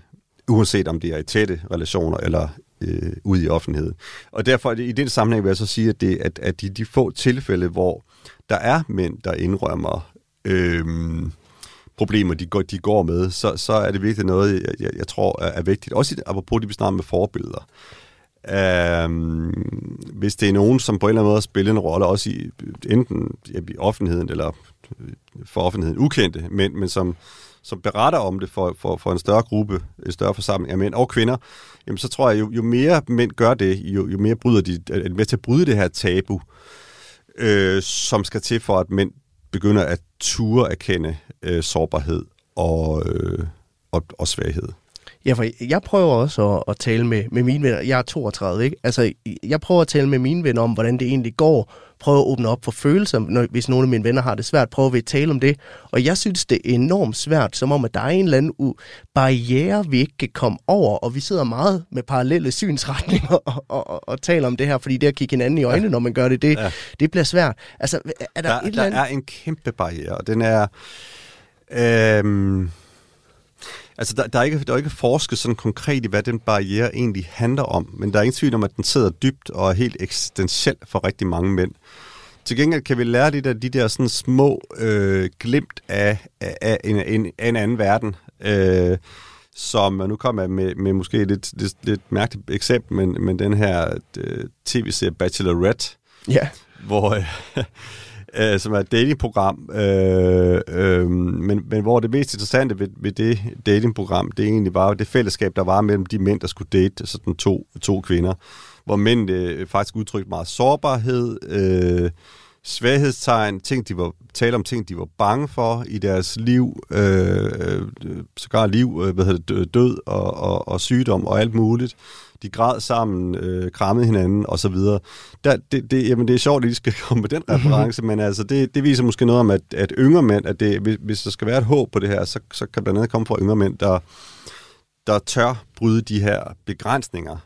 uanset om det er i tætte relationer eller øh, ude i offentligheden. Og derfor i den sammenhæng vil jeg så sige, at, det, at, at de, de få tilfælde, hvor der er mænd, der indrømmer øh, problemer, de går, de går med, så, så er det virkelig noget, jeg, jeg, jeg tror er, er vigtigt. Også apropos det, vi snakker med forbilleder. Um, hvis det er nogen, som på en eller anden måde spiller en rolle, også i enten ja, i offentligheden eller for offentligheden ukendte, men, men som, som beretter om det for, for, for en større gruppe, en større forsamling af mænd og kvinder, jamen så tror jeg, jo, jo mere mænd gør det, jo, jo mere bryder de, er med til at bryde det her tabu, øh, som skal til for, at mænd begynder at ture erkende øh, sårbarhed og, øh, og, og svaghed. Ja, for jeg prøver også at, at tale med, med mine venner. Jeg er 32, ikke? Altså, jeg prøver at tale med mine venner om, hvordan det egentlig går. Prøve at åbne op for følelser, når, hvis nogle af mine venner har det svært. Prøve at tale om det. Og jeg synes, det er enormt svært, som om, at der er en eller anden barriere, vi ikke kan komme over. Og vi sidder meget med parallelle synsretninger og, og, og, og taler om det her, fordi det at kigge hinanden i øjnene, ja. når man gør det, det, ja. det bliver svært. Altså, er der, der, et eller andet... der er en kæmpe barriere, og den er... Øh Altså, der, der, er ikke, der er ikke forsket sådan konkret i, hvad den barriere egentlig handler om, men der er ingen tvivl om, at den sidder dybt og er helt eksistentiel for rigtig mange mænd. Til gengæld kan vi lære lidt af de der sådan små øh, glimt af, af, af, en, en, af en anden verden, øh, som, nu kommer jeg med, med måske et lidt, lidt, lidt mærkeligt eksempel, men, men den her øh, tv-serie Bachelorette, ja. hvor... Øh, øh, som er et datingprogram, øh, øh, men, men hvor det mest interessante ved, ved det datingprogram, det egentlig var det fællesskab, der var mellem de mænd, der skulle date altså sådan to, to kvinder, hvor mænd øh, faktisk udtrykte meget sårbarhed, øh, svaghedstegn, ting, de var, tale om ting, de var bange for i deres liv, øh, øh sågar liv, øh, hvad hedder det, død og, og, og sygdom og alt muligt de græd sammen, øh, krammede hinanden og så videre. Der, det, det, jamen, det er sjovt, at de skal komme med den reference, men altså, det, det viser måske noget om, at, at yngre mænd, at det, hvis, hvis der skal være et håb på det her, så, så kan blandt andet komme fra yngre mænd, der, der tør bryde de her begrænsninger,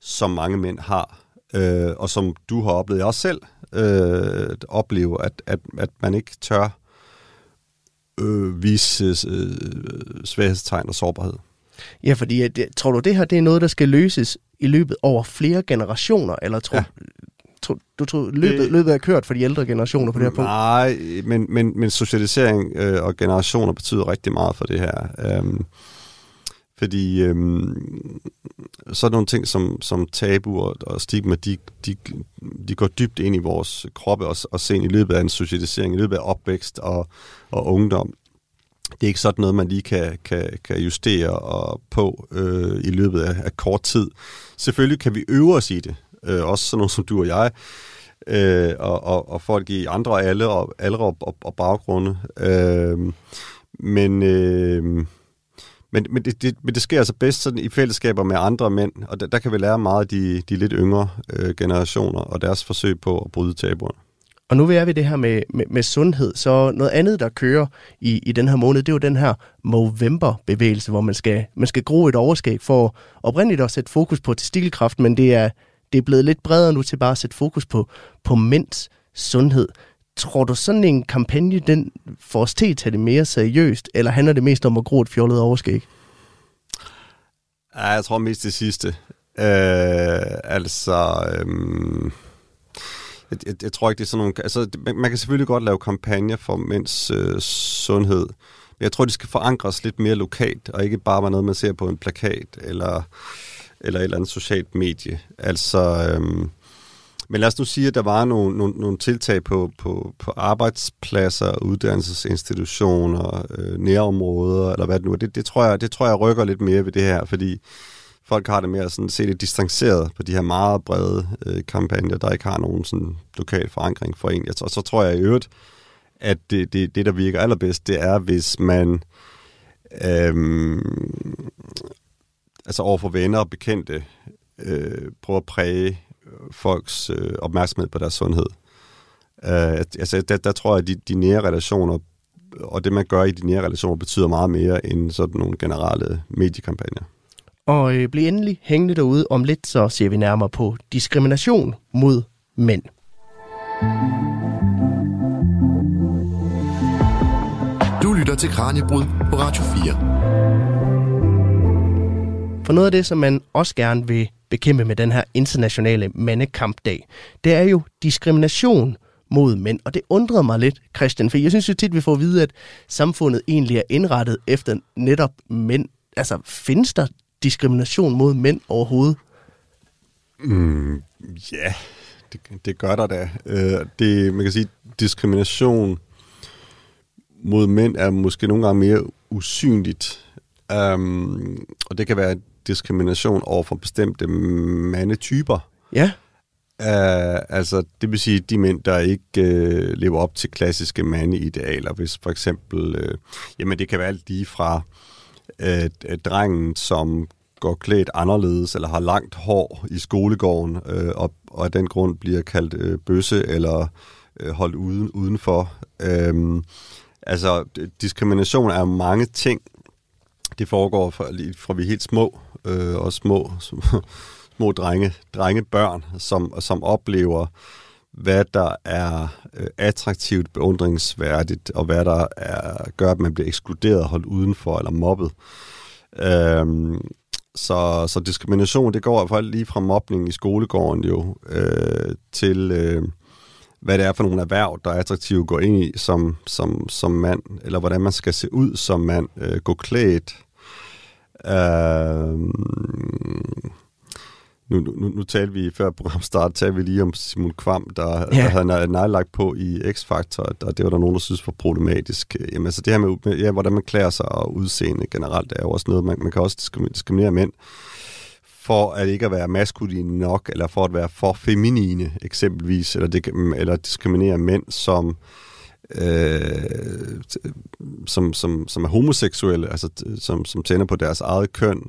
som mange mænd har, øh, og som du har oplevet også selv, øh, opleve, at, at, at man ikke tør øh, vise øh, svaghedstegn og sårbarhed. Ja, fordi at, tror du, det her det er noget, der skal løses i løbet over flere generationer, eller tror, ja. tror du tror, løbet, løbet er kørt for de ældre generationer på det her punkt? Nej, men, men, men socialisering øh, og generationer betyder rigtig meget for det her. Øhm, fordi øhm, sådan nogle ting som, som tabu og, og stigma, de, de, de går dybt ind i vores kroppe og, og sen i løbet af en socialisering, i løbet af opvækst og, og ungdom det er ikke sådan noget, man lige kan, kan, kan justere og på øh, i løbet af, af kort tid. Selvfølgelig kan vi øve os i det, øh, også sådan noget som du og jeg, øh, og, og, og folk i andre alle og, aldre og, og, og baggrunde. Øh, men, øh, men, men, det, det, men det sker altså bedst sådan i fællesskaber med andre mænd, og der, der kan vi lære meget af de, de lidt yngre øh, generationer og deres forsøg på at bryde tabuerne. Og nu er vi det her med, med, med sundhed, så noget andet, der kører i, i den her måned, det er jo den her Movember-bevægelse, hvor man skal, man skal gro et overskæg for oprindeligt at sætte fokus på testikkelkraft, men det er, det er blevet lidt bredere nu til bare at sætte fokus på, på mænds sundhed. Tror du sådan en kampagne, den får os til at tage det mere seriøst, eller handler det mest om at gro et fjollet overskæg? Ja, jeg tror mest det sidste. Øh, altså... Øh jeg, jeg, jeg tror ikke, det er sådan nogle... Altså, man, man kan selvfølgelig godt lave kampagner for mænds øh, sundhed, men jeg tror, de skal forankres lidt mere lokalt, og ikke bare være noget, man ser på en plakat eller, eller et eller andet socialt medie. Altså... Øhm, men lad os nu sige, at der var nogle, nogle, nogle tiltag på, på, på arbejdspladser, uddannelsesinstitutioner, øh, nærområder, eller hvad det nu er. Det, det, tror jeg, det tror jeg rykker lidt mere ved det her, fordi folk har det mere sådan se det distanceret på de her meget brede øh, kampagner, der ikke har nogen sådan lokal forankring for en. Og så tror jeg i øvrigt, at det, det, det, der virker allerbedst, det er, hvis man øhm, altså overfor venner og bekendte øh, prøver at præge øh, folks øh, opmærksomhed på deres sundhed. Øh, altså, der, der tror jeg, at de, de nære relationer og det, man gør i de nære relationer, betyder meget mere end sådan nogle generelle mediekampagner. Og øh, bliv endelig hængende derude. Om lidt, så ser vi nærmere på diskrimination mod mænd. Du lytter til Kranjebrud på Radio 4. For noget af det, som man også gerne vil bekæmpe med den her internationale mandekampdag, det er jo diskrimination mod mænd. Og det undrede mig lidt, Christian, for jeg synes jo tit, vi får at vide, at samfundet egentlig er indrettet efter netop mænd. Altså, findes der diskrimination mod mænd overhovedet? Mm, ja, det, det gør der da. Uh, det, man kan sige, diskrimination mod mænd er måske nogle gange mere usynligt. Um, og det kan være diskrimination over for bestemte mandetyper. Ja. Uh, altså, det vil sige de mænd, der ikke uh, lever op til klassiske mandeidealer. Hvis for eksempel, uh, jamen det kan være alt lige fra uh, drengen, som går klædt anderledes, eller har langt hår i skolegården, øh, og, og af den grund bliver kaldt øh, bøsse, eller øh, holdt uden, udenfor. Uh, altså, diskrimination er mange ting. Det foregår fra, fra vi er helt små, øh, og små, små drenge, drengebørn, som, som oplever, hvad der er øh, attraktivt, beundringsværdigt, og hvad der er, gør, at man bliver ekskluderet, holdt udenfor eller mobbet. Øhm, så, så diskrimination, det går i hvert lige fra mobning i skolegården jo, øh, til øh, hvad det er for nogle erhverv, der er attraktive at gå ind i som, som, som mand, eller hvordan man skal se ud som mand, øh, gå klædt. Øh, nu, nu, nu talte vi før programstart, talte vi lige om Simon Kvam, der, ja. der havde nejlagt på i X-Factor, og det var der nogen, der synes var problematisk. Jamen altså det her med, ja, hvordan man klæder sig og udseende generelt, er jo også noget, man, man kan også diskriminere mænd for at ikke at være maskuline nok, eller for at være for feminine eksempelvis, eller, det, eller diskriminere mænd, som øh, som, som, som er homoseksuelle, altså som, som tænder på deres eget køn,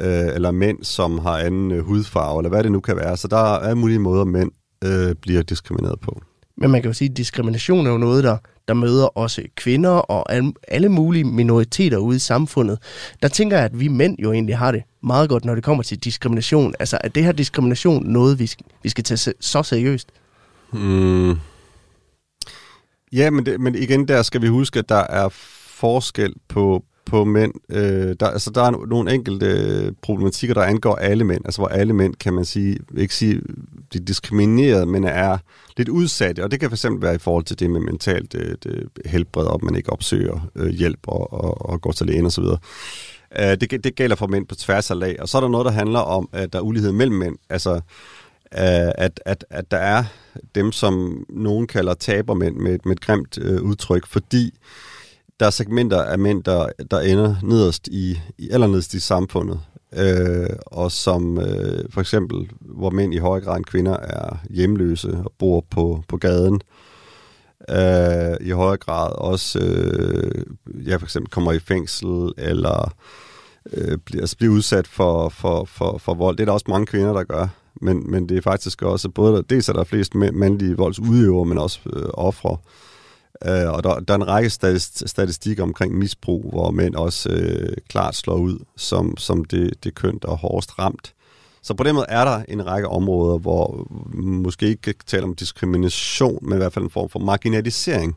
øh, eller mænd, som har anden øh, hudfarve, eller hvad det nu kan være. Så der er mulige måder, mænd øh, bliver diskrimineret på. Men man kan jo sige, at diskrimination er jo noget, der, der møder også kvinder og alle mulige minoriteter ude i samfundet. Der tænker jeg, at vi mænd jo egentlig har det meget godt, når det kommer til diskrimination. Altså, er det her diskrimination noget, vi vi skal tage så seriøst? Hmm. Ja, men, det, men igen, der skal vi huske, at der er forskel på, på mænd. Øh, der, altså, der er nogle enkelte øh, problematikker, der angår alle mænd. Altså, hvor alle mænd, kan man sige, ikke sige, de er diskrimineret, men er lidt udsatte. Og det kan fx være i forhold til det med mentalt det, det helbred, om man ikke opsøger øh, hjælp og, og, og går til lægen osv. Øh, det, det gælder for mænd på tværs af lag. Og så er der noget, der handler om, at der er ulighed mellem mænd. Altså, øh, at, at, at der er dem, som nogen kalder tabermænd med, med et grimt øh, udtryk, fordi der er segmenter af mænd, der, der ender nederst i, i allernederst i samfundet, øh, og som øh, for eksempel, hvor mænd i højere grad end kvinder er hjemløse og bor på, på gaden, øh, i højere grad også øh, ja, for eksempel kommer i fængsel, eller øh, bliver, altså bliver udsat for, for, for, for vold. Det er der også mange kvinder, der gør men, men det er faktisk også, både dels er der flest mandlige voldsudøvere, men også øh, ofre. Øh, Øh, og der, der er en række statistikker omkring misbrug, hvor mænd også øh, klart slår ud som, som det, det kønt og er hårdest ramt. Så på den måde er der en række områder, hvor måske ikke kan tale om diskrimination, men i hvert fald en form for marginalisering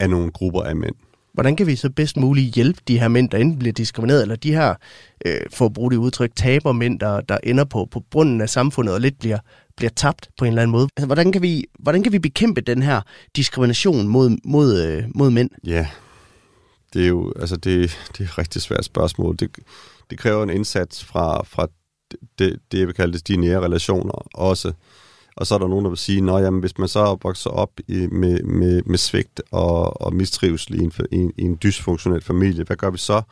af nogle grupper af mænd. hvordan kan vi så bedst muligt hjælpe de her mænd, der enten bliver diskrimineret, eller de her, øh, for at bruge det udtryk, tabermænd, der, der ender på, på bunden af samfundet og lidt bliver, bliver tabt på en eller anden måde. Altså, hvordan, kan vi, hvordan kan vi bekæmpe den her diskrimination mod, mod, øh, mod mænd? Ja, det er jo altså det, det er et rigtig svært spørgsmål. Det, det kræver en indsats fra, fra det, det, jeg vil kalde det, de nære relationer også. Og så er der nogen, der vil sige, at hvis man så vokser op i, med, med, med svigt og, og mistrivsel i en, i, en, i en dysfunktionel familie, hvad gør vi så?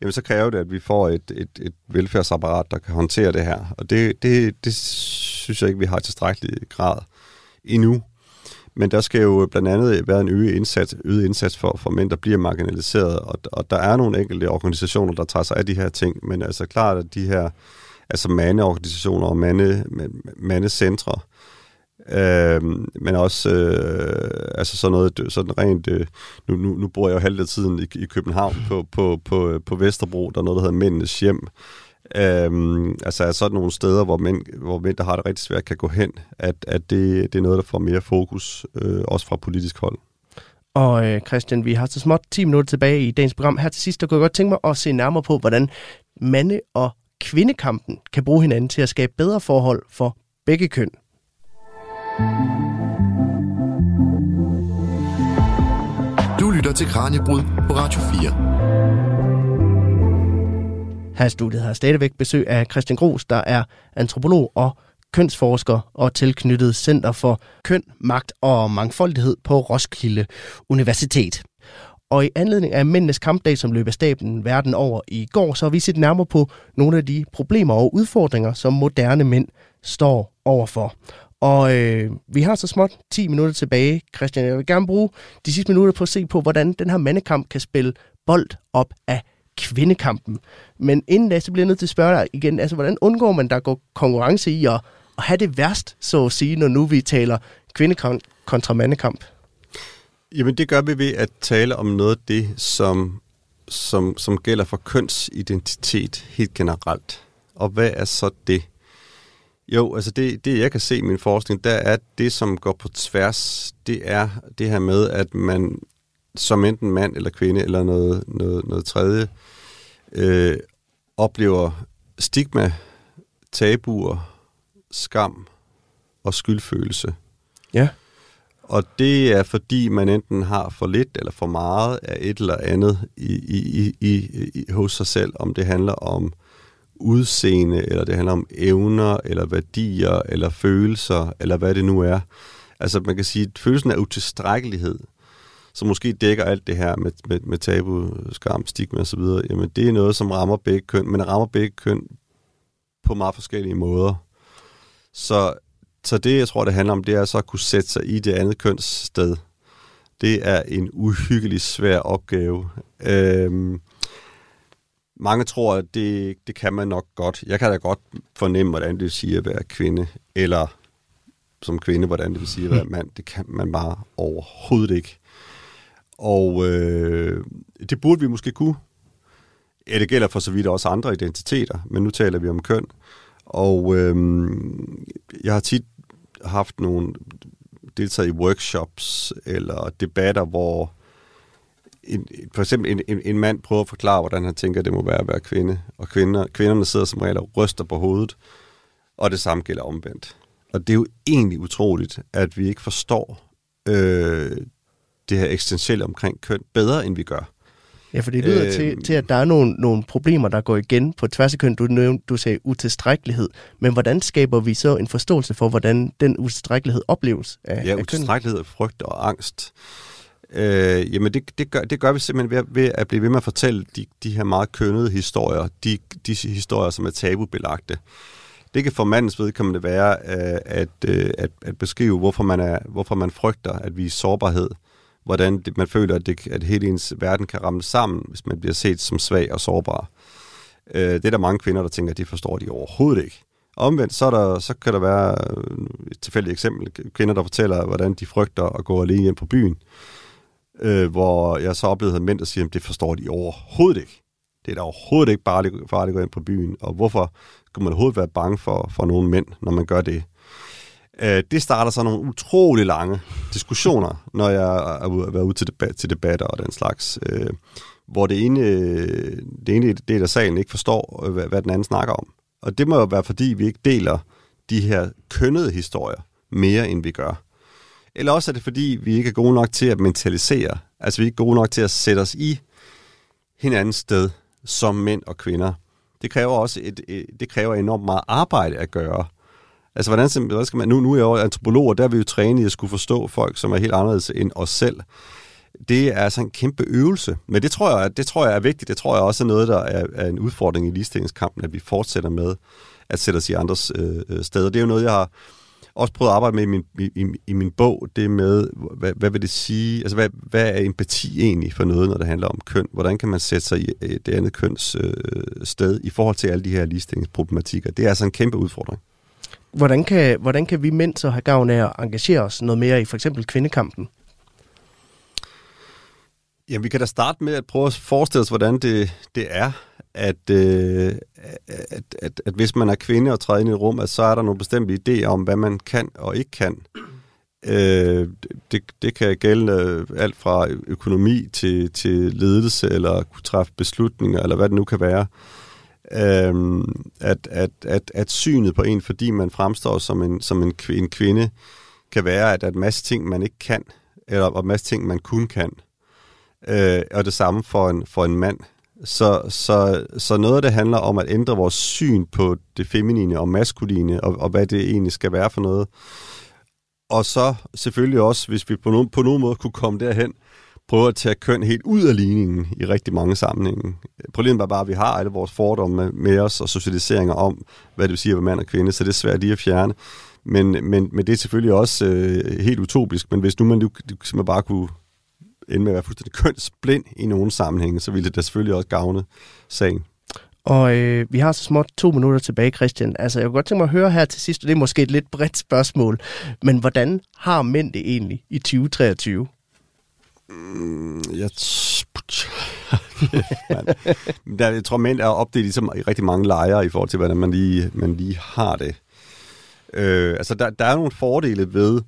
Jamen, så kræver det, at vi får et, et, et velfærdsapparat, der kan håndtere det her. Og det, det, det synes jeg ikke, vi har tilstrækkelig grad endnu. Men der skal jo blandt andet være en øget indsats, øget indsats for, for mænd, der bliver marginaliseret, og, og der er nogle enkelte organisationer, der tager sig af de her ting, men altså klart, at de her altså mandeorganisationer og mande, mandecentre, øh, men også øh, altså sådan noget sådan rent, øh, nu, nu, nu bor jeg jo halvdelen af tiden i, i København på, på, på, øh, på Vesterbro, der er noget, der hedder Mændenes Hjem, Øhm, altså er sådan nogle steder, hvor mænd, hvor mænd, der har det rigtig svært, kan gå hen, at, at det, det er noget, der får mere fokus, øh, også fra politisk hold. Og øh, Christian, vi har så småt 10 minutter tilbage i dagens program. Her til sidst, der kunne jeg godt tænke mig at se nærmere på, hvordan mande- og kvindekampen kan bruge hinanden til at skabe bedre forhold for begge køn. Du lytter til Kranjebrud på Radio 4. Her i studiet har stadigvæk besøg af Christian Gros, der er antropolog og kønsforsker og tilknyttet Center for Køn, Magt og Mangfoldighed på Roskilde Universitet. Og i anledning af Mændenes Kampdag, som løb af staben verden over i går, så har vi set nærmere på nogle af de problemer og udfordringer, som moderne mænd står overfor. Og øh, vi har så småt 10 minutter tilbage, Christian. Jeg vil gerne bruge de sidste minutter på at se på, hvordan den her mandekamp kan spille bold op af kvindekampen. Men inden da, så bliver jeg nødt til at spørge dig igen, altså hvordan undgår man, der går konkurrence i at, at have det værst, så at sige, når nu vi taler kvindekamp kontra mandekamp? Jamen det gør vi ved at tale om noget af det, som, som, som gælder for kønsidentitet helt generelt. Og hvad er så det? Jo, altså det, det jeg kan se i min forskning, der er det, som går på tværs, det er det her med, at man som enten mand eller kvinde eller noget, noget, noget tredje, øh, oplever stigma, tabuer, skam og skyldfølelse. Ja. Og det er fordi, man enten har for lidt eller for meget af et eller andet i, i, i, i, hos sig selv, om det handler om udseende, eller det handler om evner, eller værdier, eller følelser, eller hvad det nu er. Altså man kan sige, at følelsen af utilstrækkelighed, som måske dækker alt det her med, med, med tabu, skam, stigma osv., jamen det er noget, som rammer begge køn, men rammer begge køn på meget forskellige måder. Så så det, jeg tror, det handler om, det er så at kunne sætte sig i det andet køns sted. Det er en uhyggelig svær opgave. Øhm, mange tror, at det, det kan man nok godt. Jeg kan da godt fornemme, hvordan det vil sige at være kvinde, eller som kvinde, hvordan det vil sige at være mand. Det kan man bare overhovedet ikke. Og øh, det burde vi måske kunne. Ja, det gælder for så vidt også andre identiteter, men nu taler vi om køn. Og øh, jeg har tit haft nogle deltaget i workshops eller debatter, hvor en, for eksempel en, en, en mand prøver at forklare, hvordan han tænker, det må være at være kvinde. Og kvinder, kvinderne sidder som regel og ryster på hovedet. Og det samme gælder omvendt. Og det er jo egentlig utroligt, at vi ikke forstår øh, det her eksistentielle omkring køn bedre, end vi gør. Ja, for det lyder øh, til, til, at der er nogle, nogle problemer, der går igen på tværs af køn. Du, nævnte, du sagde utilstrækkelighed. Men hvordan skaber vi så en forståelse for, hvordan den utilstrækkelighed opleves af Ja, af utilstrækkelighed, frygt og angst. Øh, jamen det, det, gør, det gør vi simpelthen ved, ved at blive ved med at fortælle de, de her meget kønnede historier. De, de historier, som er tabubelagte. Det kan for mandens vedkommende være øh, at, øh, at, at beskrive, hvorfor man, er, hvorfor man frygter at vise sårbarhed hvordan det, man føler, at, det, at hele ens verden kan ramme sammen, hvis man bliver set som svag og sårbar. Øh, det er der mange kvinder, der tænker, at de forstår de overhovedet ikke. Omvendt, så, er der, så kan der være øh, et tilfældigt eksempel, kvinder, der fortæller, hvordan de frygter at gå alene hjem på byen, øh, Øh, hvor jeg så oplevede mænd, der siger, at det forstår de overhovedet ikke. Det er da overhovedet ikke bare farligt at gå ind på byen, og hvorfor skulle man overhovedet være bange for, for nogle mænd, når man gør det? Øh, det starter så nogle utrolig lange diskussioner, når jeg er ude, ude til, debat, til debatter og den slags, øh, hvor det ene, øh, det ene del af salen ikke forstår, øh, hvad, hvad den anden snakker om. Og det må jo være, fordi vi ikke deler de her kønnede historier mere, end vi gør. Eller også er det, fordi vi ikke er gode nok til at mentalisere. Altså, vi er ikke gode nok til at sætte os i hinandens sted som mænd og kvinder. Det kræver også et, et, det kræver enormt meget arbejde at gøre. Altså, hvordan, hvordan skal man... Nu, nu er jeg jo antropolog, og der er vi jo trænet i at skulle forstå folk, som er helt anderledes end os selv. Det er altså en kæmpe øvelse. Men det tror jeg, det tror jeg er vigtigt. Det tror jeg også er noget, der er, er en udfordring i ligestillingskampen, at vi fortsætter med at sætte os i andres øh, øh steder. Det er jo noget, jeg har også prøvet at arbejde med i min, i, i min bog, det med, hvad, hvad vil det sige, altså hvad, hvad er empati egentlig for noget, når det handler om køn? Hvordan kan man sætte sig i øh, det andet køns øh, sted i forhold til alle de her ligestillingsproblematikker? Det er altså en kæmpe udfordring. Hvordan kan, hvordan kan vi mænd så have gavn af at engagere os noget mere i for eksempel kvindekampen? Jamen, vi kan da starte med at prøve at forestille os, hvordan det, det er, at, øh, at, at, at hvis man er kvinde og træder ind i et rum, at så er der nogle bestemte idéer om, hvad man kan og ikke kan. Øh, det, det kan gælde alt fra økonomi til, til ledelse, eller kunne træffe beslutninger, eller hvad det nu kan være. Øh, at, at, at, at synet på en, fordi man fremstår som en, som en, en kvinde, kan være, at der er en masse ting, man ikke kan, eller en masse ting, man kun kan. Øh, og det samme for en, for en mand. Så, så, så noget af det handler om at ændre vores syn på det feminine og maskuline, og, og hvad det egentlig skal være for noget. Og så selvfølgelig også, hvis vi på nogen, på nogen måde kunne komme derhen, prøve at tage køn helt ud af ligningen i rigtig mange sammenhænge. Problemet er bare, at vi har alle vores fordomme med os og socialiseringer om, hvad det vil sige at være mand og kvinde, så det er svært lige at fjerne. Men, men, men det er selvfølgelig også øh, helt utopisk, men hvis nu man man bare kunne ende med at være fuldstændig kønsblind i nogle sammenhænge, så ville det da selvfølgelig også gavne sagen. Og øh, vi har så småt to minutter tilbage, Christian. Altså, jeg kunne godt tænke mig at høre her til sidst, og det er måske et lidt bredt spørgsmål, men hvordan har mænd det egentlig i 2023? Mm, jeg, der, jeg tror, mænd er opdelt ligesom i rigtig mange lejre i forhold til, hvordan man lige, man lige har det. Øh, altså, der, der er nogle fordele ved,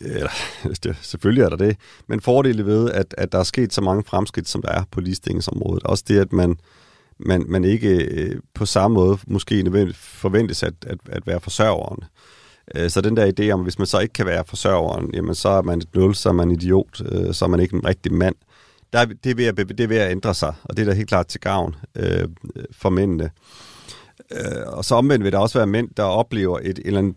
eller, det, selvfølgelig er der det, men fordele ved, at, at der er sket så mange fremskridt, som der er på ligestillingsområdet. Også det, at man, man, man ikke øh, på samme måde måske nødvendigt forventes at, at, at være forsørgeren. Øh, så den der idé om, hvis man så ikke kan være forsørgeren, jamen så er man et nul, så er man idiot, øh, så er man ikke en rigtig mand. Der, det, er ved at, det er ved at ændre sig, og det er da helt klart til gavn øh, for mændene. Øh, og så omvendt vil der også være mænd, der oplever et, et eller andet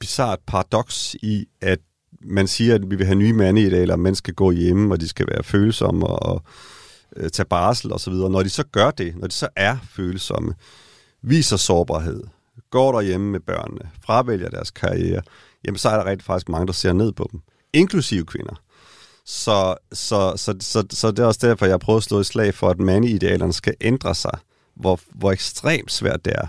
bizart paradoks i, at man siger, at vi vil have nye mande i dag, eller mænd skal gå hjemme, og de skal være følsomme og øh, tage barsel osv. Når de så gør det, når de så er følsomme, viser sårbarhed, går derhjemme med børnene, fravælger deres karriere, jamen så er der rigtig faktisk mange, der ser ned på dem, inklusive kvinder. Så, så, så, så, så det er også derfor, jeg prøver at slå et slag for, at mandeidealerne skal ændre sig, hvor, hvor ekstremt svært det er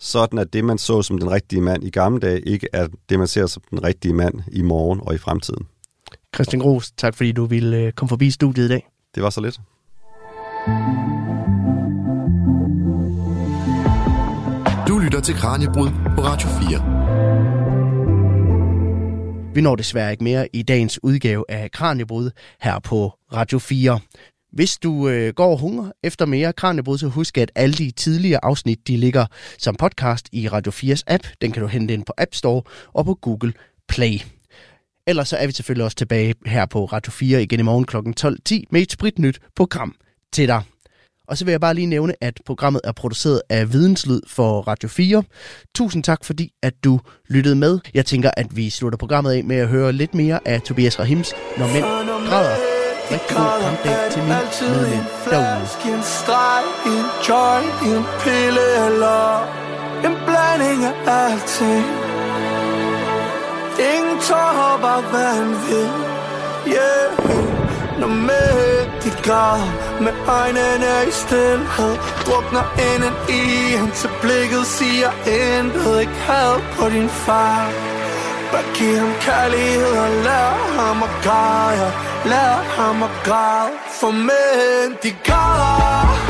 sådan at det, man så som den rigtige mand i gamle dage, ikke er det, man ser som den rigtige mand i morgen og i fremtiden. Christian Gros, tak fordi du ville øh, komme forbi studiet i dag. Det var så lidt. Du lytter til Kranjebrud på Radio 4. Vi når desværre ikke mere i dagens udgave af Kranjebrud her på Radio 4. Hvis du øh, går hunger efter mere Kranjebrud, så husk, at alle de tidligere afsnit, de ligger som podcast i Radio 4's app. Den kan du hente ind på App Store og på Google Play. Ellers så er vi selvfølgelig også tilbage her på Radio 4 igen i morgen kl. 12.10 med et spritnyt program til dig. Og så vil jeg bare lige nævne, at programmet er produceret af Videnslyd for Radio 4. Tusind tak, fordi at du lyttede med. Jeg tænker, at vi slutter programmet af med at høre lidt mere af Tobias Rahims, Når mænd græder rigtig god kampdag til min medlem derude. En streg, en joy, en pille eller en blanding af alting. Ingen tårer, bare vanvid. Yeah. Når mænd de græder med øjnene i stillhed Drukner inden i til blikket siger intet Ikke had på din far Bare giv ham kærlighed og lær ham at græde. Lær ham at græde. For mænd de græder.